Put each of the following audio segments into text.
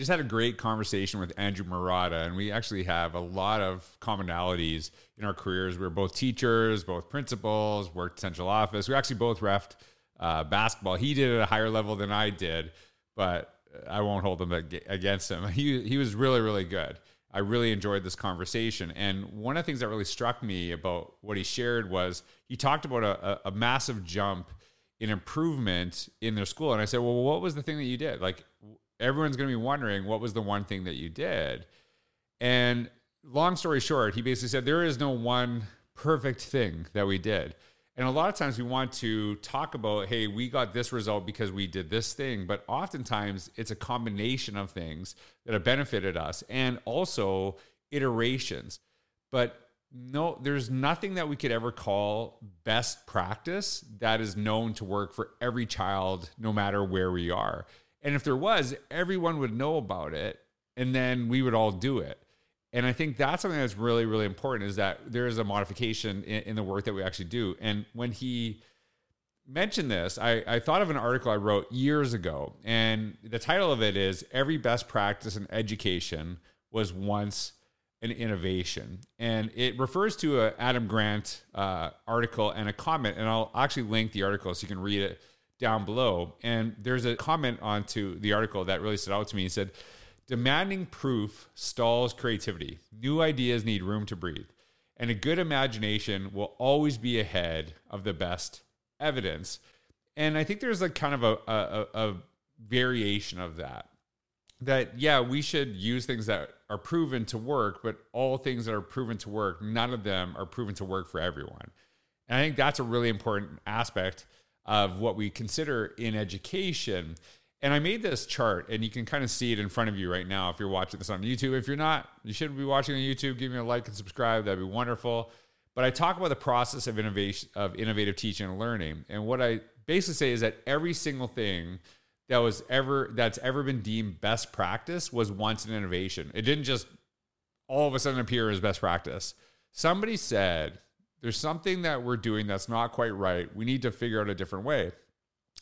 Just had a great conversation with Andrew Marotta, and we actually have a lot of commonalities in our careers. We're both teachers, both principals, worked central office. We actually both refed uh, basketball. He did it at a higher level than I did, but I won't hold him against him. He he was really really good. I really enjoyed this conversation, and one of the things that really struck me about what he shared was he talked about a, a massive jump in improvement in their school, and I said, well, what was the thing that you did? Like everyone's going to be wondering what was the one thing that you did. And long story short, he basically said there is no one perfect thing that we did. And a lot of times we want to talk about, hey, we got this result because we did this thing. But oftentimes it's a combination of things that have benefited us and also iterations. But no, there's nothing that we could ever call best practice that is known to work for every child, no matter where we are. And if there was, everyone would know about it and then we would all do it. And I think that's something that's really, really important is that there is a modification in, in the work that we actually do. And when he mentioned this, I, I thought of an article I wrote years ago. And the title of it is Every Best Practice in Education Was Once an Innovation. And it refers to a Adam Grant uh, article and a comment. And I'll actually link the article so you can read it down below. And there's a comment onto the article that really stood out to me. He said, Demanding proof stalls creativity. New ideas need room to breathe. And a good imagination will always be ahead of the best evidence. And I think there's like kind of a, a, a variation of that. That, yeah, we should use things that are proven to work, but all things that are proven to work, none of them are proven to work for everyone. And I think that's a really important aspect of what we consider in education. And I made this chart, and you can kind of see it in front of you right now if you're watching this on YouTube. If you're not, you should be watching on YouTube. Give me a like and subscribe. That'd be wonderful. But I talk about the process of innovation, of innovative teaching and learning. And what I basically say is that every single thing that was ever that's ever been deemed best practice was once an innovation. It didn't just all of a sudden appear as best practice. Somebody said, there's something that we're doing that's not quite right. We need to figure out a different way.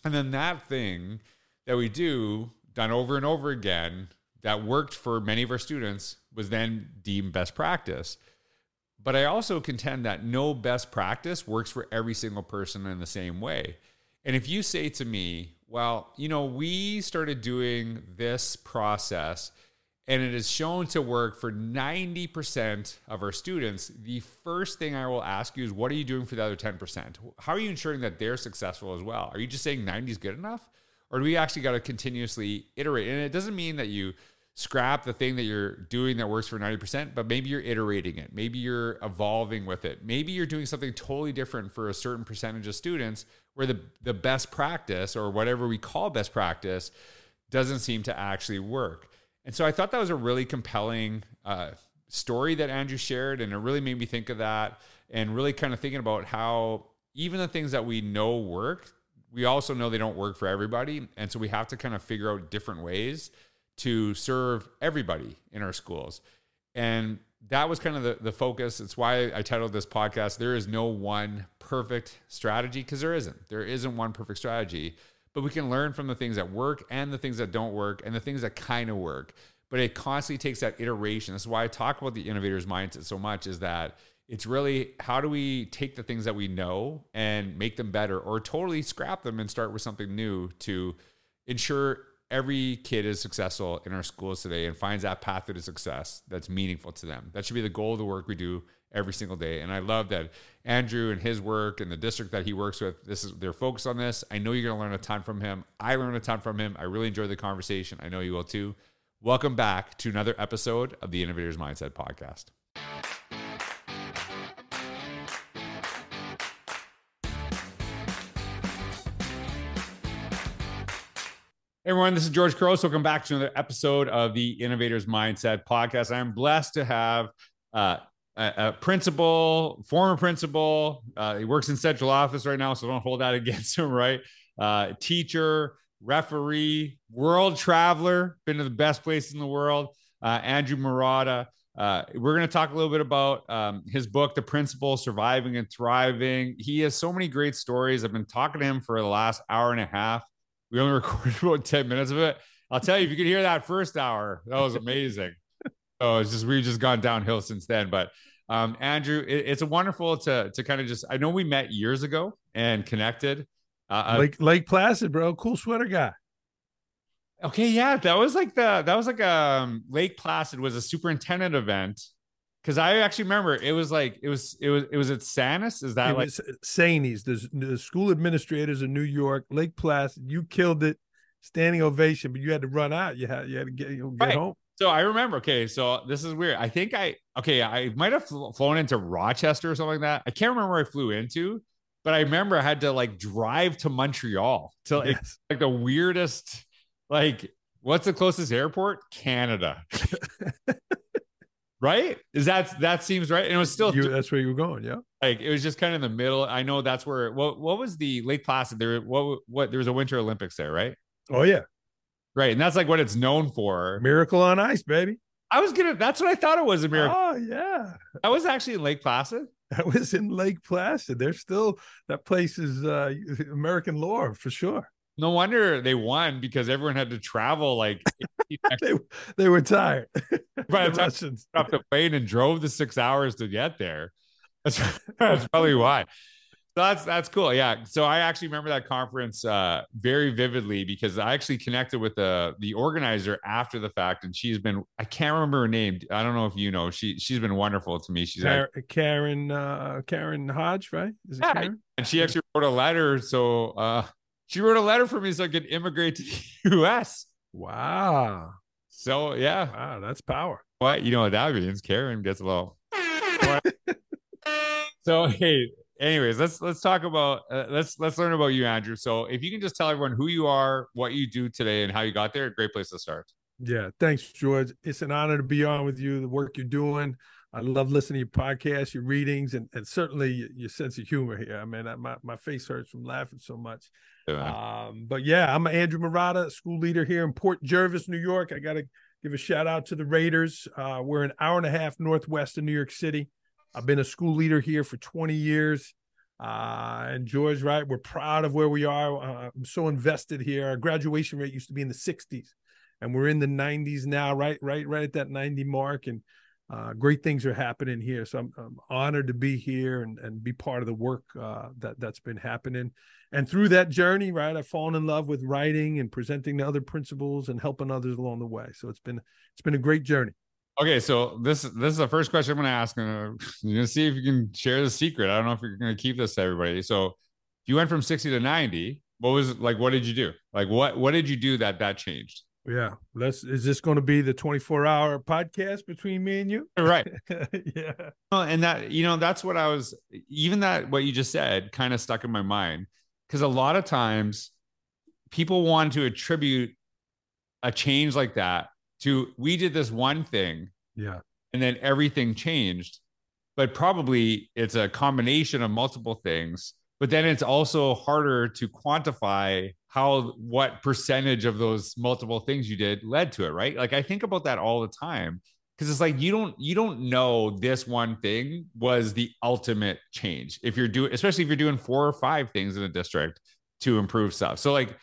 And then that thing that we do, done over and over again, that worked for many of our students, was then deemed best practice. But I also contend that no best practice works for every single person in the same way. And if you say to me, well, you know, we started doing this process and it is shown to work for 90% of our students, the first thing I will ask you is what are you doing for the other 10%? How are you ensuring that they're successful as well? Are you just saying 90 is good enough? Or do we actually got to continuously iterate? And it doesn't mean that you scrap the thing that you're doing that works for 90%, but maybe you're iterating it. Maybe you're evolving with it. Maybe you're doing something totally different for a certain percentage of students where the, the best practice or whatever we call best practice doesn't seem to actually work. And so I thought that was a really compelling uh, story that Andrew shared, and it really made me think of that, and really kind of thinking about how even the things that we know work, we also know they don't work for everybody, and so we have to kind of figure out different ways to serve everybody in our schools. And that was kind of the, the focus. It's why I titled this podcast, There is No One Perfect Strategy, because there isn't. There isn't one perfect strategy but we can learn from the things that work and the things that don't work and the things that kind of work. But it constantly takes that iteration. That's why I talk about the innovator's mindset so much is that it's really how do we take the things that we know and make them better or totally scrap them and start with something new to ensure every kid is successful in our schools today and finds that path to success that's meaningful to them. That should be the goal of the work we do every single day. And I love that Andrew and his work and the district that he works with, this is they're focused on this. I know you're to learn a ton from him. I learned a ton from him. I really enjoyed the conversation. I know you will too. Welcome back to another episode of the Innovators Mindset podcast. Everyone, this is George Couros. Welcome back to another episode of the Innovators Mindset podcast. I'm blessed to have uh, a, principal, former principal. Uh, he works in central office right now, so don't hold that against him, right? Uh, teacher, referee, world traveler, been to the best places in the world. Uh, Andrew Marotta. Uh, we're going to talk a little bit about um, his book, The Principal Surviving and Thriving. He has so many great stories. I've been talking to him for the last hour and a half. We only recorded about 10 minutes of it. I'll tell you, if you could hear that first hour, that was amazing. oh, it's just we've just gone downhill since then. But um, Andrew, it, it's a wonderful to to kind of just. I know we met years ago and connected. Uh, Lake Lake Placid, bro, cool sweater guy. Okay, yeah, that was like the that was like um Lake Placid was a superintendent event because I actually remember it was like it was it was it was at SAANYS. Is that it like SAANYS, the, the school administrators in New York, Lake Placid? You killed it, standing ovation, but you had to run out. You had you had to get you know, get right. home. So I remember. Okay, so this is weird. I think I okay. I might have flown into Rochester or something like that. I can't remember where I flew into, but I remember I had to like drive to Montreal to like, yes. like the weirdest like, what's the closest airport? Canada. right? Is that that seems right? And it was still you, that's where you were going, yeah. Like it was just kind of in the middle. I know that's where what what was the Lake Placid there? What what there was a Winter Olympics there, right? Oh yeah, right. And that's like what it's known for. Miracle on Ice, baby. I was gonna. That's what I thought it was a miracle. Oh yeah, that was actually in Lake Placid. That was in Lake Placid. There's still that place is uh, American lore for sure. No wonder they won because everyone had to travel like they, they were tired. By the, the Russians off the plane and drove the six hours to get there. That's, that's probably why. So that's that's cool. Yeah. So I actually remember that conference uh, very vividly because I actually connected with the the organizer after the fact, and she's been I can't remember her name. I don't know if you know. She she's been wonderful to me. She's Karen Karen, uh, Karen Hodge, right? Is it yeah, Karen? And she actually wrote a letter. So uh, she wrote a letter for me so I could immigrate to the US. Wow. So yeah. Wow, that's power. What you know what that means? Karen gets a little. so hey, anyways, let's let's talk about uh, let's let's learn about you, Andrew. So if you can just tell everyone who you are, what you do today, and how you got there, great place to start. Yeah, thanks, George. It's an honor to be on with you. The work you're doing. I love listening to your podcast, your readings, and, and certainly your sense of humor here. I mean, I, my, my face hurts from laughing so much. Um, but yeah, I'm Andrew Marotta, school leader here in Port Jervis, New York. I got to give a shout out to the Raiders. Uh, we're an hour and a half northwest of New York City. I've been a school leader here for 20 years. Uh, and George, right, we're proud of where we are. Uh, I'm so invested here. Our graduation rate used to be in the 60s, and we're in the 90s now, right, right, right at that 90 mark. And uh, great things are happening here. So I'm, I'm, honored to be here and, and be part of the work uh, that that's been happening. And through that journey, right, I've fallen in love with writing and presenting to other principals and helping others along the way. So it's been it's been a great journey. Okay, so this this is the first question I'm going to ask. I'm going to see if you can share the secret. I don't know if you're going to keep this to everybody. So you went from 60 to 90. What was like? What did you do? Like what what did you do that that changed? Yeah. Let's is this going to be the 24 hour podcast between me and you? Right. yeah. Well, and that, you know, that's what I was even that what you just said kind of stuck in my mind. Cause a lot of times people want to attribute a change like that to we did this one thing. Yeah. And then everything changed. But probably it's a combination of multiple things. But then it's also harder to quantify how what percentage of those multiple things you did led to it right? Like i think about that all the time because it's like you don't you don't know this one thing was the ultimate change. If you're doing especially if you're doing four or five things in a district to improve stuff. So like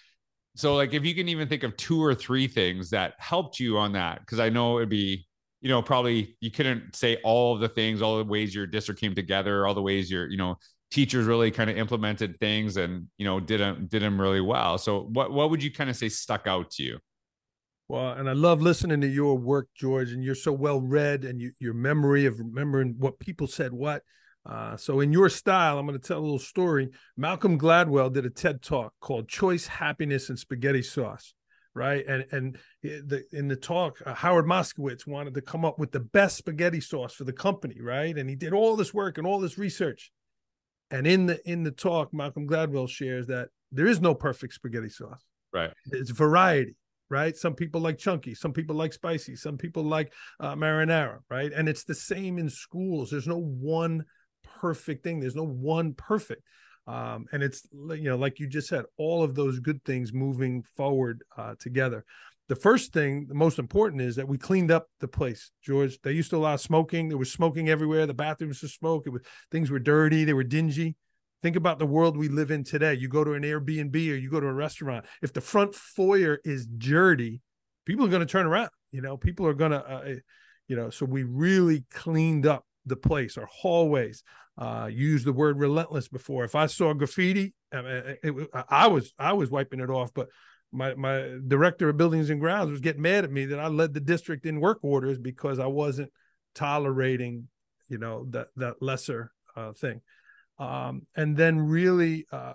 so like if you can even think of two or three things that helped you on that because i know it'd be you know probably you couldn't say all of the things all the ways your district came together all the ways your you know teachers really kind of implemented things and you know did them did them really well. So what what would you kind of say stuck out to you? Well, and I love listening to your work, George, and you're so well read, and you, your memory of remembering what people said what. Uh, so, in your style, I'm going to tell a little story. Malcolm Gladwell did a TED talk called "Choice, Happiness, and Spaghetti Sauce." Right, and and the, in the talk, uh, Howard Moskowitz wanted to come up with the best spaghetti sauce for the company, right? And he did all this work and all this research. And in the in the talk, Malcolm Gladwell shares that there is no perfect spaghetti sauce. Right. It's variety. Right. Some people like chunky. Some people like spicy. Some people like uh, marinara. Right. And it's the same in schools. There's no one perfect thing. There's no one perfect. Um, and it's you know like you just said, all of those good things moving forward uh, together the first thing, the most important is that we cleaned up the place, George. They used to allow smoking. There was smoking everywhere. The bathrooms were smoke. It was things were dirty. They were dingy. Think about the world we live in today. You go to an Airbnb or you go to a restaurant. If the front foyer is dirty, people are going to turn around. You know, people are going to, uh, eh, you know, so we really cleaned up the place, our hallways. Uh, used the word relentless before. If I saw graffiti, it, it, I was I was wiping it off, but my my director of buildings and grounds was getting mad at me that I led the district in work orders because I wasn't tolerating, you know, that that lesser uh, thing. Um, and then really uh,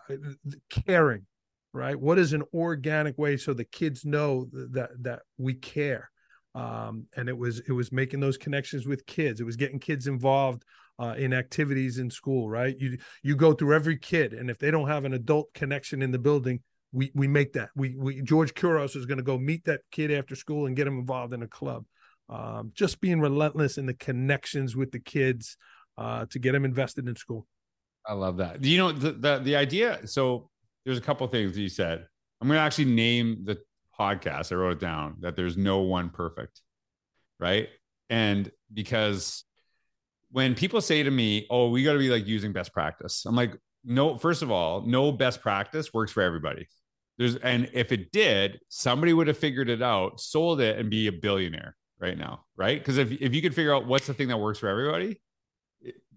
caring, right? What is an organic way so the kids know that that we care? Um, and it was it was making those connections with kids. It was getting kids involved uh, in activities in school, right? You you go through every kid, and if they don't have an adult connection in the building, we we make that. We we George Couros is going to go meet that kid after school and get him involved in a club. Um, just being relentless in the connections with the kids uh, to get them invested in school. I love that. You know the the, the idea. So there's a couple things you said. I'm going to actually name the podcast. I wrote it down that there's no one perfect, right? And because when people say to me, "Oh, we got to be like using best practice," I'm like, no. First of all, no best practice works for everybody. There's and if it did, somebody would have figured it out, sold it, and be a billionaire right now, right? Because if if you could figure out what's the thing that works for everybody,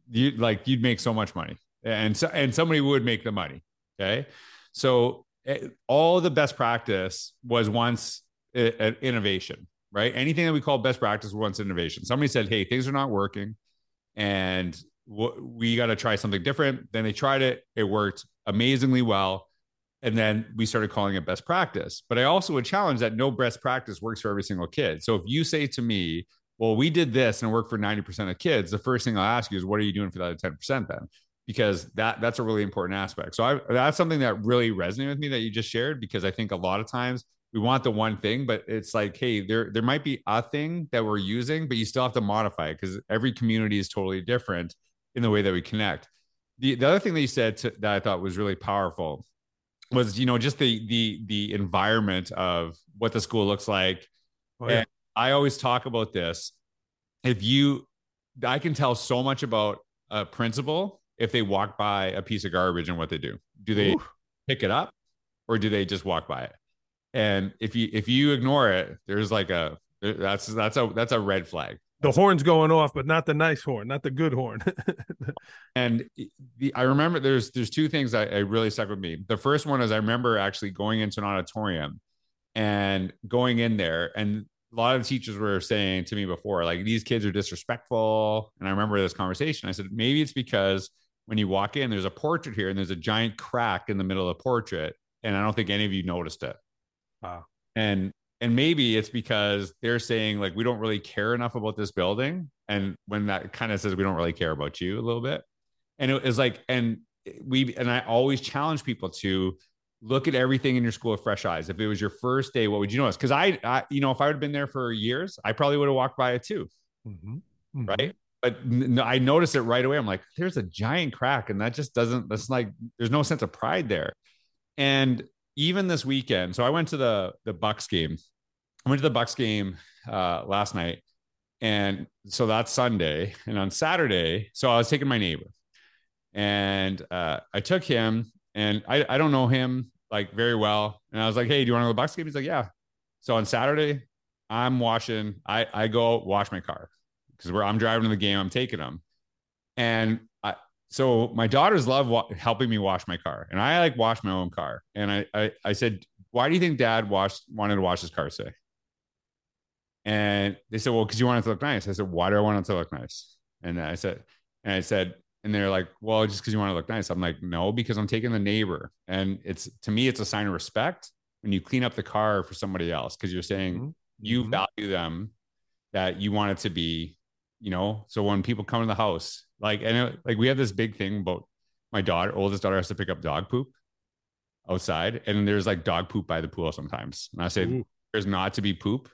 you like you'd make so much money, and so and somebody would make the money. Okay, so eh, all the best practice was once an innovation, right? Anything that we call best practice was once innovation. Somebody said, "Hey, things are not working, and we got to try something different." Then they tried it; it worked amazingly well and then we started calling it best practice. But I also would challenge that no best practice works for every single kid. So if you say to me, well, we did this and it worked for 90% of kids, the first thing I'll ask you is, what are you doing for that 10% then? Because that that's a really important aspect. So I, that's something that really resonated with me that you just shared because I think a lot of times we want the one thing, but it's like, hey, there there might be a thing that we're using, but you still have to modify it because every community is totally different in the way that we connect. The, the other thing that you said to, that I thought was really powerful was you know just the the the environment of what the school looks like. Oh, yeah. and i always talk about this. If you i can tell so much about a principal if they walk by a piece of garbage and what they do. Do they pick it up or do they just walk by it? And if you if you ignore it there's like a that's that's a that's a red flag the horn's going off, but not the nice horn, not the good horn. and the, I remember there's there's two things that I really stuck with me. The first one is I remember actually going into an auditorium and going in there, and a lot of teachers were saying to me before, like these kids are disrespectful. And I remember this conversation. I said maybe it's because when you walk in, there's a portrait here, and there's a giant crack in the middle of the portrait, and I don't think any of you noticed it. Wow. And and maybe it's because they're saying like we don't really care enough about this building and when that kind of says we don't really care about you a little bit and it is like and we and i always challenge people to look at everything in your school with fresh eyes if it was your first day what would you notice because I, I, you know if i would have been there for years i probably would have walked by it too mm-hmm. Mm-hmm. right but I noticed it right away. I'm like, there's a giant crack, and that just doesn't. That's like, there's no sense of pride there. And even this weekend, so I went to the the Bucks game I went to the Bucks game uh, last night, and so that's Sunday. And on Saturday, so I was taking my neighbor, and uh, I took him, and I, I don't know him like very well, and I was like, "Hey, do you want to go to the Bucks game?" He's like, "Yeah." So on Saturday, I'm washing. I I go wash my car because where I'm driving to the game, I'm taking them, and I so my daughters love wa- helping me wash my car, and I like wash my own car. And I I, I said, "Why do you think Dad washed wanted to wash his car today?" And they said, well, because you want it to look nice. I said, why do I want it to look nice? And I said, and I said, and they're like, well, just because you want to look nice. I'm like, no, because I'm taking the neighbor. And it's to me, it's a sign of respect when you clean up the car for somebody else because you're saying mm-hmm. you mm-hmm. value them, that you want it to be, you know. So when people come to the house, like, and it, like we have this big thing about my daughter, oldest daughter has to pick up dog poop outside, and there's like dog poop by the pool sometimes. And I say, Ooh. there's not to be poop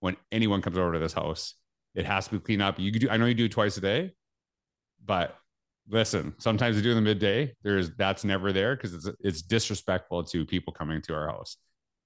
when anyone comes over to this house. It has to be cleaned up. You could do, I know you do it twice a day, but listen, sometimes you do in the midday. There's that's never there because it's it's disrespectful to people coming to our house.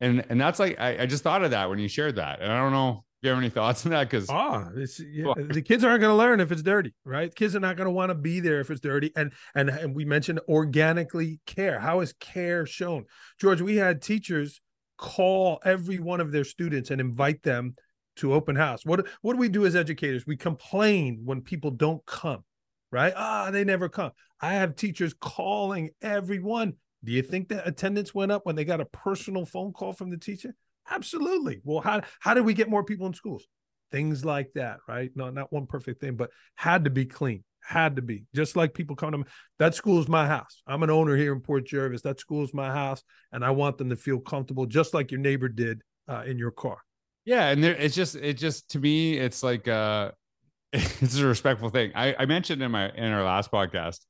And and that's like I, I just thought of that when you shared that. And I don't know if you have any thoughts on that because ah, yeah, the kids aren't going to learn if it's dirty, right? Kids are not going to want to be there if it's dirty. And and and we mentioned organically care. How is care shown, George? We had teachers call every one of their students and invite them to open house. What what do we do as educators? We complain when people don't come, right? Ah, they never come. I have teachers calling everyone. Do you think that attendance went up when they got a personal phone call from the teacher? Absolutely. Well, how how did we get more people in schools? Things like that, right? No, not one perfect thing, but had to be clean. Had to be. Just like people come to me, that school is my house. I'm an owner here in Port Jervis. That school is my house, and I want them to feel comfortable, just like your neighbor did uh, in your car. Yeah, and there, it's just it just to me, it's like uh it's a respectful thing. I, I mentioned in my in our last podcast,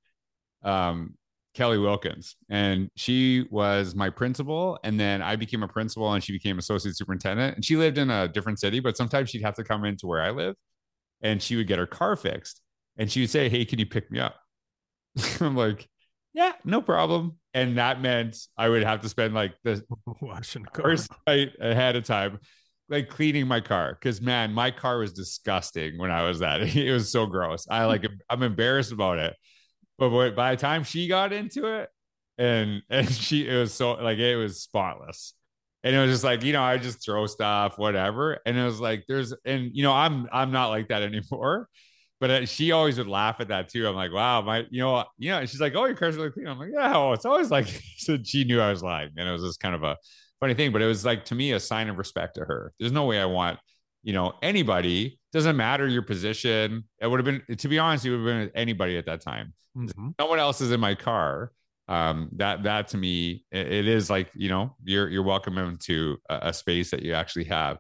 um, Kelly Wilkins, and she was my principal, and then I became a principal, and she became associate superintendent. And she lived in a different city, but sometimes she'd have to come into where I live, and she would get her car fixed, and she would say, "Hey, can you pick me up?" I'm like, "Yeah, no problem." And that meant I would have to spend like the washing the first night ahead of time like cleaning my car because man, my car was disgusting when I was that. It was so gross. I like I'm embarrassed about it. But by the time she got into it, and and she it was so like it was spotless. And it was just like, you know, I just throw stuff, whatever. And it was like, there's, and you know, I'm I'm not like that anymore. But uh, she always would laugh at that too. I'm like, wow, my, you know, you know, she's like, oh, your car's really clean. I'm like, yeah, oh, it's always like, so she knew I was lying, and it was just kind of a funny thing, but it was like to me a sign of respect to her. There's no way I want, you know, anybody, doesn't matter your position. It would have been, to be honest, it would have been anybody at that time. Mm-hmm. No one else is in my car. Um, that that to me, it, it is like, you know, you're you're welcome into a, a space that you actually have.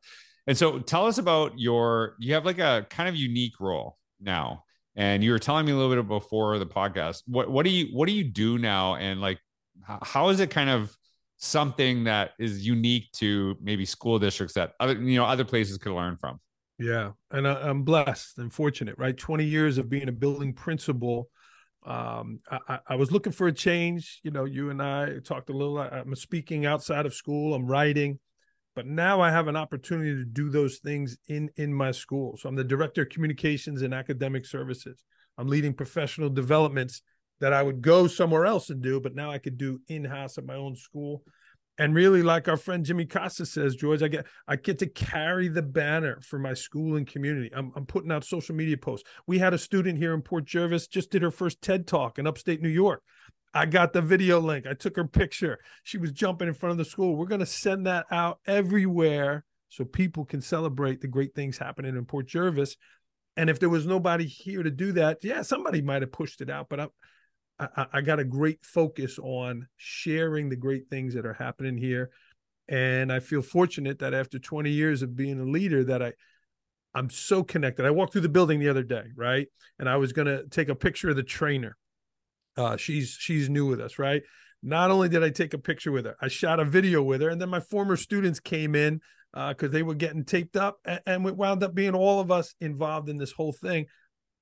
And so tell us about your you have like a kind of unique role now. And you were telling me a little bit before the podcast. What what do you what do you do now? And like how is it kind of something that is unique to maybe school districts that other you know other places could learn from yeah and I, am blessed and fortunate right 20 years of being a building principal um, I, I, was looking for a change you know you and i talked a little i'm speaking outside of school i'm writing but now i have an opportunity to do those things in in my school so i'm the director of communications and academic services i'm leading professional developments that I would go somewhere else and do, but now I could do in house at my own school. And really, like our friend Jimmy Casas says, George, I get I get to carry the banner for my school and community. I'm, I'm putting out social media posts. We had a student here in Port Jervis just did her first TED talk in upstate New York. I got the video link. I took her picture. She was jumping in front of the school. We're going to send that out everywhere so people can celebrate the great things happening in Port Jervis. And if there was nobody here to do that, yeah, somebody might have pushed it out. But I'm I, I got a great focus on sharing the great things that are happening here. And I feel fortunate that after 20 years of being a leader that I I'm so connected. I walked through the building the other day, right? And I was gonna take a picture of the trainer. Uh, she's she's new with us, right? Not only did I take a picture with her, I shot a video with her, and then my former students came in because uh, they were getting taped up, and, and it wound up being all of us involved in this whole thing.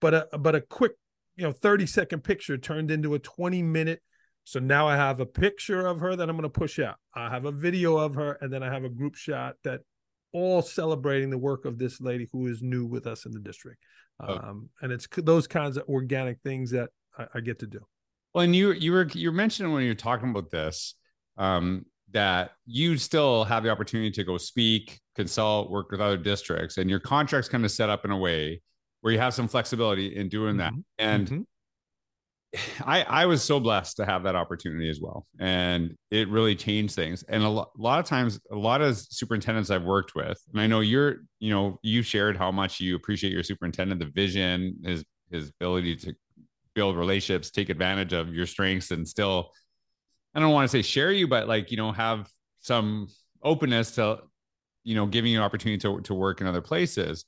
But a but a quick you know 30 second picture turned into a 20 minute so now i have a picture of her that i'm going to push out i have a video of her and then i have a group shot that all celebrating the work of this lady who is new with us in the district oh. um, and it's those kinds of organic things that I, I, get to do well and you you were you were mentioning when you were talking about this um, that you still have the opportunity to go speak consult work with other districts and your contract's kind of set up in a way where you have some flexibility in doing that. Mm-hmm. And mm-hmm. I, I was so blessed to have that opportunity as well. And it really changed things. And a, lo- a lot of times, a lot of superintendents I've worked with, and I know you're, you know, you shared how much you appreciate your superintendent, the vision, his, his ability to build relationships, take advantage of your strengths and still, I don't want to say share you, but like, you know, have some openness to, you know, giving you an opportunity to, to work in other places.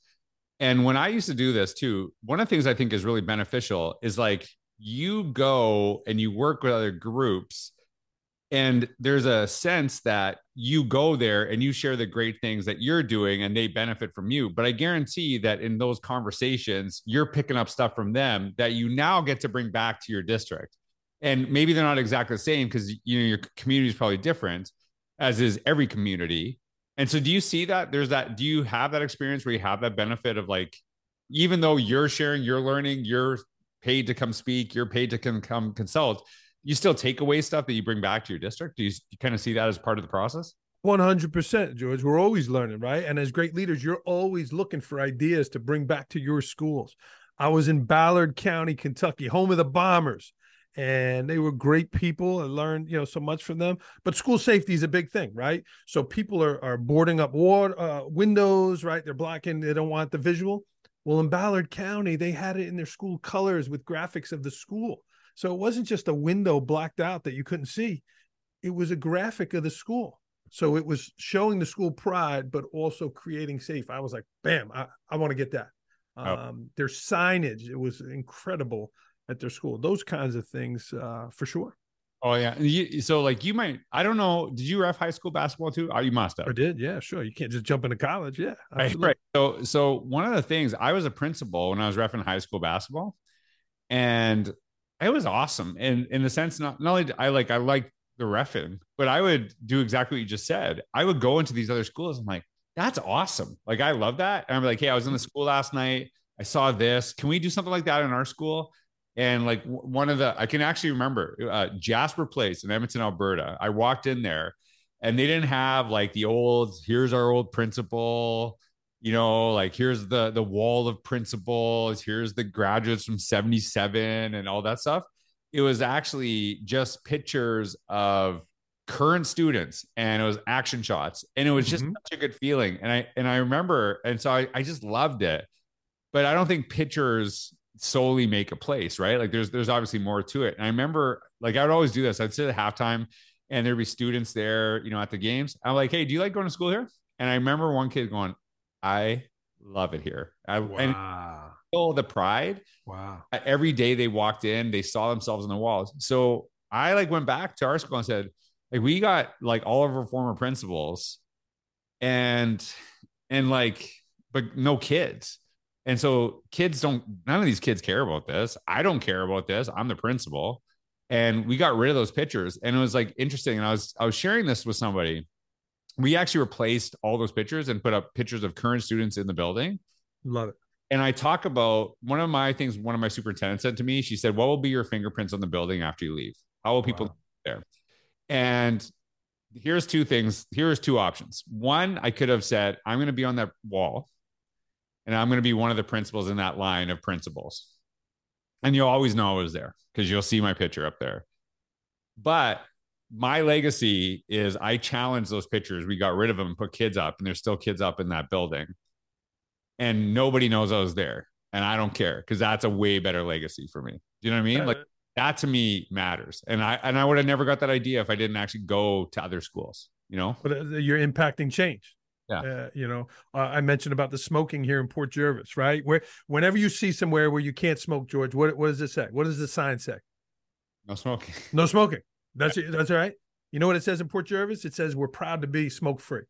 And when I used to do this too, one of the things I think is really beneficial is like you go and you work with other groups and there's a sense that you go there and you share the great things that you're doing and they benefit from you. But i guarantee that in those conversations you're picking up stuff from them that you now get to bring back to your district. And maybe they're not exactly the same because you know your community is probably different as is every community. And so do you see that? There's that do you have that experience where you have that benefit of like even though you're sharing, you're learning, you're paid to come speak, you're paid to come, come consult, you still take away stuff that you bring back to your district? Do you, you kind of see that as part of the process? 100%, George. We're always learning, right? And as great leaders, you're always looking for ideas to bring back to your schools. I was in Ballard County, Kentucky, home of the Bombers, and they were great people. I learned, you know, so much from them. But school safety is a big thing, right? So people are are boarding up water, uh, windows, right? They're blocking. They don't want the visual. Well, in Ballard County, they had it in their school colors with graphics of the school. So it wasn't just a window blacked out that you couldn't see. It was a graphic of the school. So it was showing the school pride, but also creating safe. I was like, bam, I, I want to get that. Oh. Um, their signage, it was incredible at their school. Those kinds of things, uh, for sure. Oh yeah. You, so like you might, I don't know. Did you ref high school basketball too? Oh, you must have. I did. Yeah, sure. You can't just jump into college. Yeah. Right, right. So, so one of the things I was a principal when I was refing high school basketball and it was awesome. And in the sense, not, not only I like, I like the refing, but I would do exactly what you just said. I would go into these other schools. I'm like, that's awesome. Like, I love that. And I'm like, hey, I was in the school last night. I saw this. Can we do something like that in our school? And like one of the, I can actually remember uh, Jasper Place in Edmonton, Alberta. I walked in there and they didn't have like the old, here's our old principal, you know, like here's the the wall of principals, here's the graduates from 77 and all that stuff. It was actually just pictures of current students and it was action shots and it was just mm-hmm. such a good feeling. And i and i remember and so I, I just loved it. But i don't think pictures solely make a place right? Like there's there's obviously more to it. And i remember like i would always do this. I'd sit at halftime and there'd be students there you know at the games. I'm like hey do you like going to school here? And i remember one kid going i love it here I, wow. and feel the pride. Wow. Uh, every day they walked in, they saw themselves on the walls. So I like went back to our school and said, like, we got like all of our former principals and, and like, but no kids. And so kids don't, none of these kids care about this. I don't care about this. I'm the principal. And we got rid of those pictures. And it was like interesting. And I was, I was sharing this with somebody. We actually replaced all those pictures and put up pictures of current students in the building. Love it and I talk about one of my things. One of my superintendents said to me, she said, "What will be your fingerprints on the building after you leave? How will people wow. there?" And here's two things. Here's two options. One, I could have said, "I'm going to be on that wall, and I'm going to be one of the principals in that line of principals." And you'll always know I was there because you'll see my picture up there. But my legacy is I challenged those pictures. We got rid of them and put kids up, and there's still kids up in that building and nobody knows I was there. And I don't care because that's a way better legacy for me. Do you know what I mean? Like that to me matters. And I and I would have never got that idea if I didn't actually go to other schools, you know? But uh, you're impacting change. Yeah. Uh, you know, uh, I mentioned about the smoking here in Port Jervis, right? Where whenever you see somewhere where you can't smoke, George, what what does it say? What does the sign say? No smoking. No smoking. That's it. That's all right. You know what it says in Port Jervis? It says we're proud to be smoke free.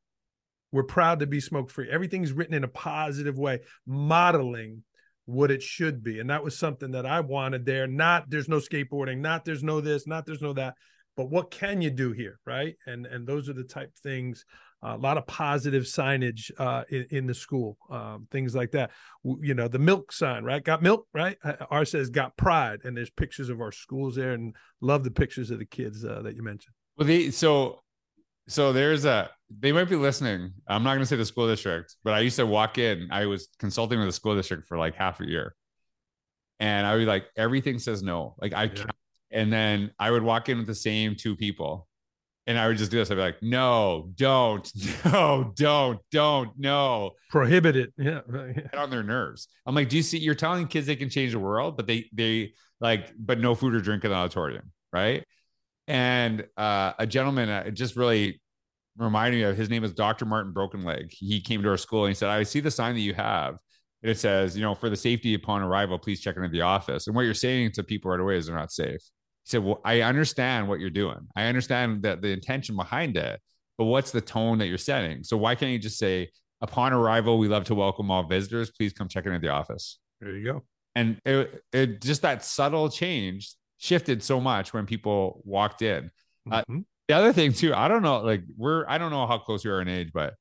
We're proud to be smoke free. Everything's written in a positive way, modeling what it should be. And that was something that I wanted there. Not there's no skateboarding, not there's no this, not there's no that, but what can you do here, right? And and those are the type things. Uh, a lot of positive signage uh, in, in, the school, um, things like that. You know, the milk sign, right? Got milk, right? Ours says got pride, and there's pictures of our schools there, and love the pictures of the kids uh, that you mentioned. Well, the so so there's a they might be listening. I'm not going to say the school district, but I used to walk in. I was consulting with the school district for like half a year, and I would be like everything says no. Like I, yeah. and then I would walk in with the same two people, and I would just do this. I'd be like, no, don't, no, don't, don't, no, prohibit it. Yeah, Get on their nerves. I'm like, do you see? You're telling kids they can change the world, but they they like, but no food or drink in the auditorium, right? And uh, a gentleman uh, just really reminded me of his name is Dr. Martin Brokenleg. He came to our school and he said, I see the sign that you have. And it says, you know, for the safety upon arrival, please check into the office. And what you're saying to people right away is they're not safe. He said, Well, I understand what you're doing. I understand that the intention behind it, but what's the tone that you're setting? So why can't you just say, upon arrival, we love to welcome all visitors. Please come check in at the office. There you go. And it, it just that subtle change shifted so much when people walked in. Uh, mm-hmm. Uh, the other thing too, I don't know, like we're I don't know how close we are in age, but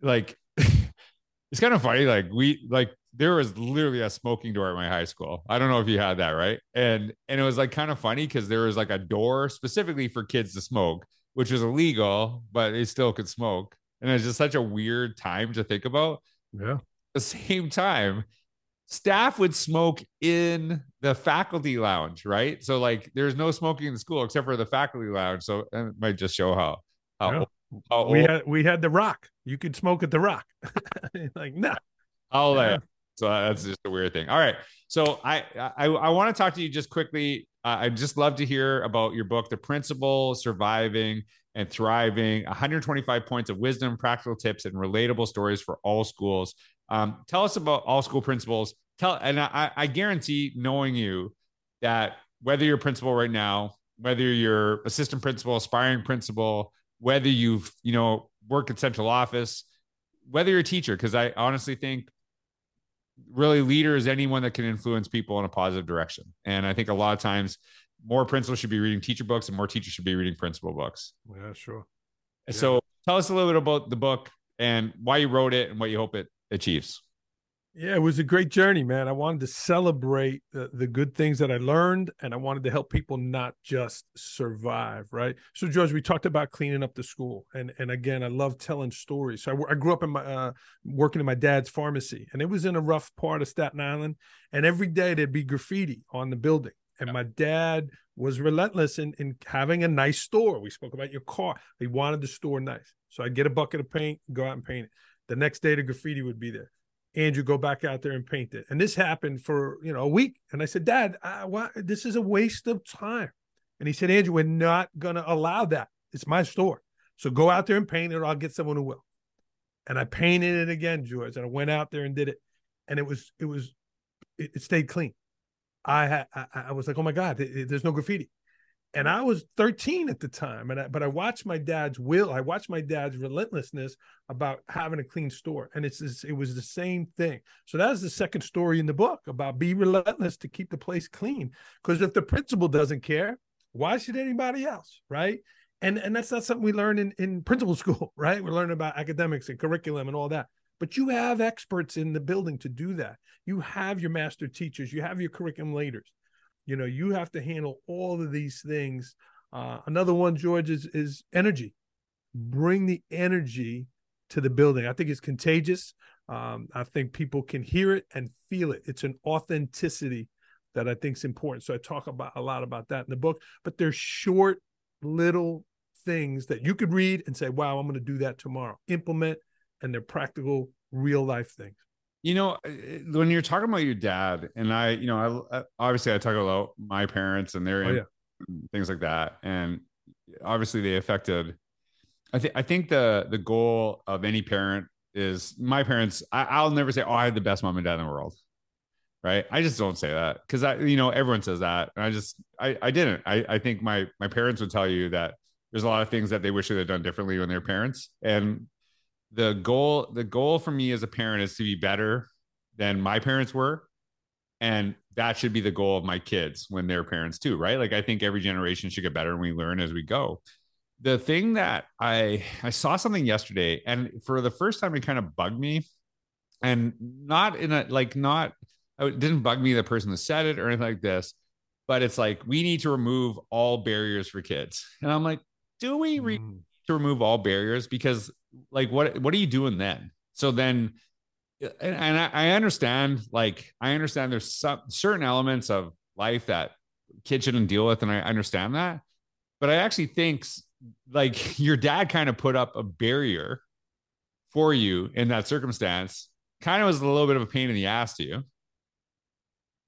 like it's kind of funny. Like we like there was literally a smoking door at my high school. I don't know if you had that, right? And and it was like kind of funny because there was like a door specifically for kids to smoke, which was illegal, but they still could smoke. And it's just such a weird time to think about. Yeah. At the same time, staff would smoke in the faculty lounge, right? So like there's no smoking in the school except for the faculty lounge. So it might just show how how, Yeah. how we old- had we had the rock. You could smoke at the rock. like, no. I'll Yeah. So that's just a weird thing. All right. So I I, I want to talk to you just quickly. Uh, I'd just love to hear about your book, The Principal, Surviving and Thriving, 125 points of wisdom, practical tips, and relatable stories for all schools. Um, tell us about all school principals. Tell and I, I guarantee knowing you that whether you're a principal right now, whether you're assistant principal, aspiring principal, whether you've you know worked at central office, whether you're a teacher, because I honestly think really leader is anyone that can influence people in a positive direction. And I think a lot of times more principals should be reading teacher books and more teachers should be reading principal books. Yeah, sure. So tell us a little bit about the book and why you wrote it and what you hope it achieves. Yeah, it was a great journey, man. I wanted to celebrate the, the good things that I learned, and I wanted to help people not just survive, right? So, George, we talked about cleaning up the school, and and again, I love telling stories. So, I grew up in my uh, working in my dad's pharmacy, and it was in a rough part of Staten Island, and every day there'd be graffiti on the building, and my dad was relentless in in having a nice store. We spoke about your car; he wanted the store nice, so I'd get a bucket of paint, go out and paint it. The next day, the graffiti would be there. Andrew, go back out there and paint it. And this happened for you know a week. And I said, Dad, I, why, this is a waste of time. And he said, Andrew, we're not going to allow that. It's my store. So go out there and paint it, or I'll get someone who will. And I painted it again, George. And I went out there and did it. And it was, it was, it, it stayed clean. I I, I was like, oh my God, it- there's no graffiti. And I was 13 at the time. And I, but I watched my dad's will. I watched my dad's relentlessness about having a clean store. And it's, it's it was the same thing. So that's the second story in the book about be relentless to keep the place clean. Because if the principal doesn't care, why should anybody else? Right. And and that's not something we learn in, in principal school, right? We're learning about academics and curriculum and all that. But you have experts in the building to do that. You have your master teachers, you have your curriculum leaders. You know, you have to handle all of these things. Uh, another one, George, is is energy. Bring the energy to the building. I think it's contagious. Um, I think people can hear it and feel it. It's an authenticity that I think is important. So I talk about a lot about that in the book. But they're short, little things that you could read and say, "Wow, I'm going to do that tomorrow." Implement, and they're practical, real life things. You know, uh, when you're talking about your dad, and I, you know, I obviously I talk about my parents and their Oh, yeah. things like that, and obviously they affected. I think I think the the goal of any parent is my parents. I, I'll never say, "Oh, I had the best mom and dad in the world," right? I just don't say that because I, you know, everyone says that, and I just I I didn't. I I think my my parents would tell you that there's a lot of things that they wish they had done differently when they were parents, and the goal the goal for me as a parent is to be better than my parents were. And that should be the goal of my kids when they're parents too right? Like i think every generation should get better and we learn as we go. The thing that i i saw something yesterday and for the first time it kind of bugged me and not in a like not it didn't bug me the person that said it or anything like this but it's like we need to remove all barriers for kids. And i'm like do we re- Mm. To remove all barriers because like what what are you doing then? So then and, and I, I understand like i understand there's some certain elements of life that kids shouldn't deal with and i understand that. But i actually think like your dad kind of put up a barrier for you in that circumstance kind of was a little bit of a pain in the ass to you.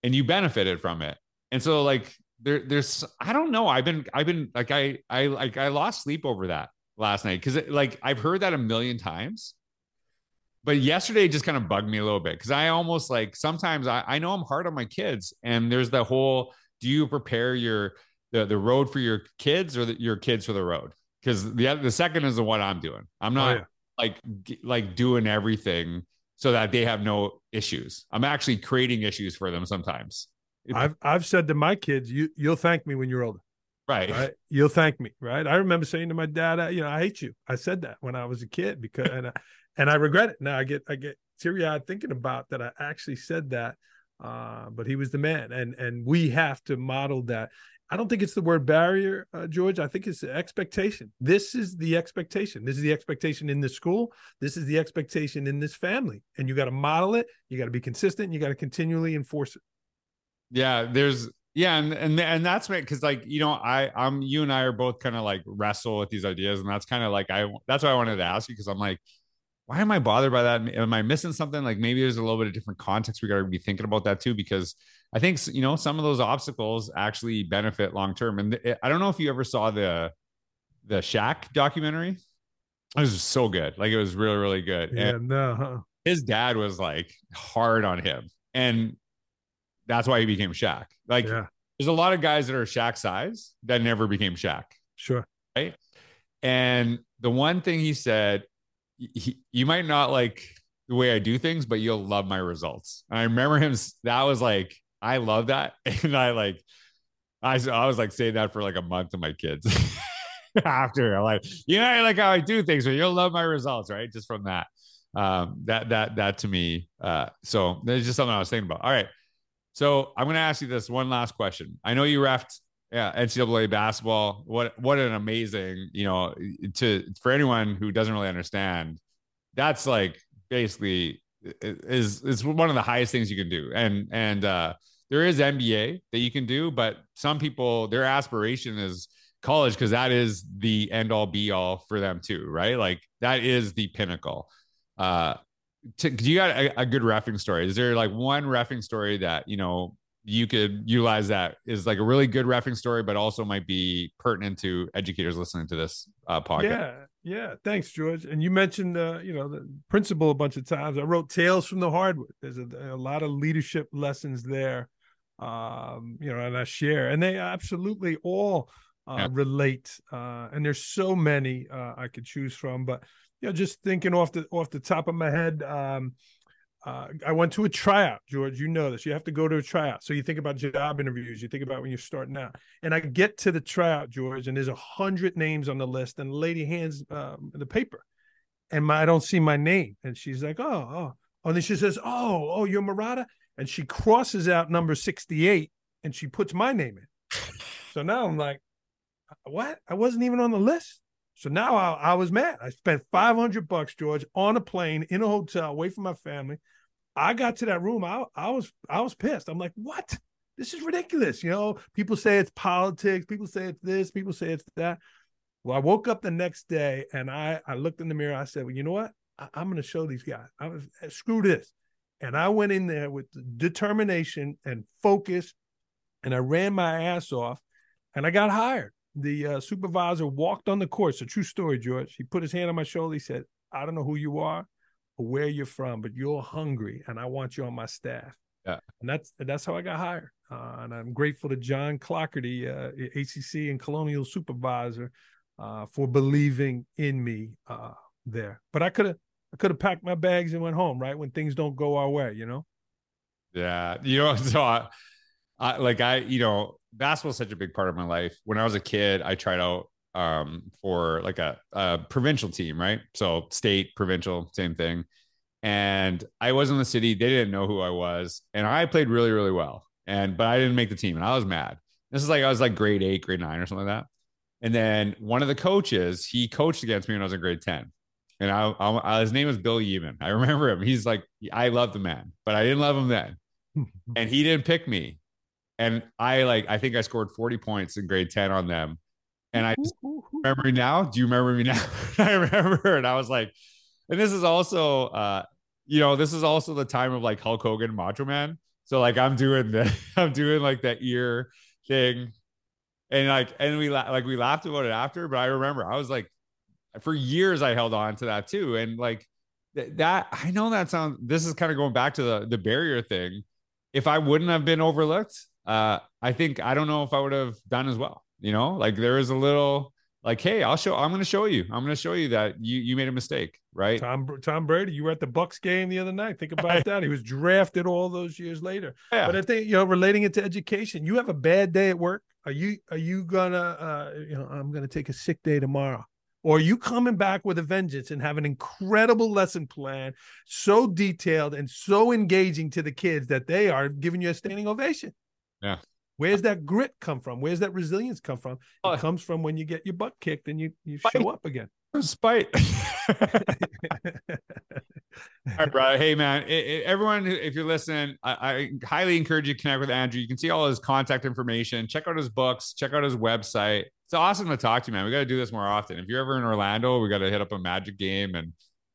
And you benefited from it. And so like there there's i don't know. I've been i've been like i i like i lost sleep over that last night because like i've heard that a million times but yesterday just kind of bugged me a little bit because i almost like sometimes I, I know i'm hard on my kids and there's the whole do you prepare your the, the road for your kids or the, your kids for the road because the the second is the one i'm doing i'm Oh, not yeah. like like doing everything so that they have no issues i'm actually creating issues for them sometimes I've I've said to my kids, you you'll thank me when you're older. Right right? You'll thank me, right? I remember saying to my dad, I- you know, I hate you. I said that when I was a kid because, and I, and I regret it. Now I get I get teary eyed thinking about that. I actually said that, uh, but he was the man, and and we have to model that. I don't think it's the word barrier, uh, George. I think it's the expectation. This is the expectation. This is the expectation in the school. This is the expectation in this family. And you got to model it. You got to be consistent. You got to continually enforce it. Yeah, there's yeah, and and and that's why because like you know I I'm you and I are both kind of like wrestle with these ideas, and that's kind of like I that's why I wanted to ask you because I'm like, why am I bothered by that? Am I missing something? Like maybe there's a little bit of different context we got to be thinking about that too because I think you know some of those obstacles actually benefit long term. And th- I don't know if you ever saw the the Shaq documentary. It was so good. Like it was really really good. Yeah, and no, huh? his dad was like hard on him, and that's why he became Shaq. Like yeah, there's a lot of guys that are Shaq size that never became Shaq. sure. Right. And the one thing he said, he, you might not like the way I do things, but you'll love my results. And I remember him. That was like, I love that. And I like, I, I was like saying that for like a month to my kids after. I'm like, you know, I like how I do things, but you'll love my results, right? Just from that. Um, that, that, that to me. Uh, so there's just something I was thinking about. All right. So I'm going to ask you this one last question. I know you refed yeah, NCAA basketball. What what an amazing, you know, to for anyone who doesn't really understand, that's like basically is is one of the highest things you can do. And and uh there is NBA that you can do, but some people their aspiration is college because that is the end all be all for them too, right? Like that is the pinnacle. Uh to, you got a, a good refing story? Is there like one refing story that you know you could utilize that is like a really good refing story, but also might be pertinent to educators listening to this uh, podcast. Yeah, yeah. Thanks, George. And you mentioned, uh, you know, the principal a bunch of times. I wrote Tales from the Hardwood. There's a, a lot of leadership lessons there, um, you know, and I share, and they absolutely all uh, yeah. relate. Uh, and there's so many uh, I could choose from, but you know, just thinking off the off the top of my head. Um, uh, I went to a tryout, George. You know this. You have to go to a tryout. So you think about job interviews. You think about when you're starting out. And I get to the tryout, George, and there's a hundred names on the list. And the lady hands um, the paper, and my, I don't see my name. And she's like, "Oh, oh." And then she says, "Oh, oh, you're Marotta." And she crosses out number sixty-eight, and she puts my name in. so now I'm like, "What? I wasn't even on the list." So now I, I was mad. I spent 500 bucks, George, on a plane in a hotel away from my family. I got to that room. I, I was I was pissed. I'm like, what? This is ridiculous. You know, people say it's politics. People say it's this. People say it's that. Well, I woke up the next day and I I looked in the mirror. I said, well, you know what? I, am going to show these guys. I was eh, screw this. And I went in there with determination and focus, and I ran my ass off, and I got hired. The uh, supervisor walked on the court. It's a true story, George. He put his hand on my shoulder. He said, "I don't know who you are or where you're from, but you're hungry, and I want you on my staff. Yeah, and that's that's how I got hired. Uh, and I'm grateful to John Clougherty, uh, ACC and Colonial supervisor, uh, for believing in me uh, there. But I could have I could have packed my bags and went home right when things don't go our way, you know. Yeah, you know, so I, I like I, you know, basketball is such a big part of my life. When I was a kid, I tried out um, for like a, a provincial team, right? So state, provincial, same thing. And I was in the city. They didn't know who I was, and I played really, really well. And but I didn't make the team, and I was mad. This is like I was like grade eight, grade nine, or something like that. And then one of the coaches, he coached against me when I was in grade ten, and I, I his name was Bill Yeeman. I remember him. He's like, I love the man, but I didn't love him then, and he didn't pick me. And I like, I think I scored forty points in grade ten on them, and I just remember me now. Do you remember me now? I remember, and I was like, and this is also, uh, you know, this is also the time of like Hulk Hogan, Macho Man. So like, I'm doing the, I'm doing like that ear thing, and like, and we la- like we laughed about it after. But I remember I was like, for years I held on to that too, and like th- that. I know that sounds. This is kind of going back to the the barrier thing. If I wouldn't have been overlooked, uh, I think I don't know if I would have done as well. You know, like there is a little like, hey, I'll show. I'm going to show you. I'm going to show you that you you made a mistake, right? Tom Tom Brady, you were at the Bucks game the other night. Think about that. He was drafted all those years later. Yeah. But I think you know, relating it to education, you have a bad day at work. Are you are you gonna uh, you know I'm gonna take a sick day tomorrow? Or are you coming back with a vengeance and have an incredible lesson plan, so detailed and so engaging to the kids that they are giving you a standing ovation? Yeah. Where's that grit come from? Where's that resilience come from? It oh. comes from when you get your butt kicked and you you show up again. Spite. All right, brother. Hey, man. It, it, everyone, if you're listening, I, I, highly encourage you to connect with Andrew. You can see all his contact information. Check out his books. Check out his website. It's awesome to talk to you, man. We got to do this more often. If you're ever in Orlando, we got to hit up a Magic game and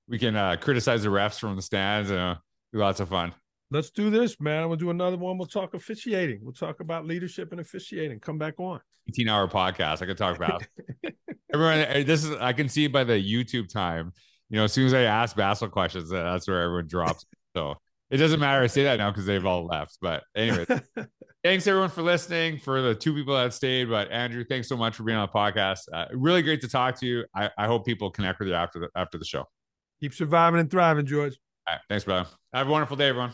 we can uh, criticize the refs from the stands and uh, do lots of fun. Let's do this, man. We'll do another one. We'll talk officiating. We'll talk about leadership and officiating. Come back on. 18 hour podcast. I could talk about everyone. This is I can see by the YouTube time you know, as soon as I ask Basil questions, that's where everyone drops. so it doesn't matter. I say that now because they've all left. But anyway, thanks everyone for listening. For the two people that stayed, but Andrew, thanks so much for being on the podcast. Uh, really great to talk to you. I, I hope people connect with you after the after the show. Keep surviving and thriving, George. All right, thanks, brother. Have a wonderful day, everyone.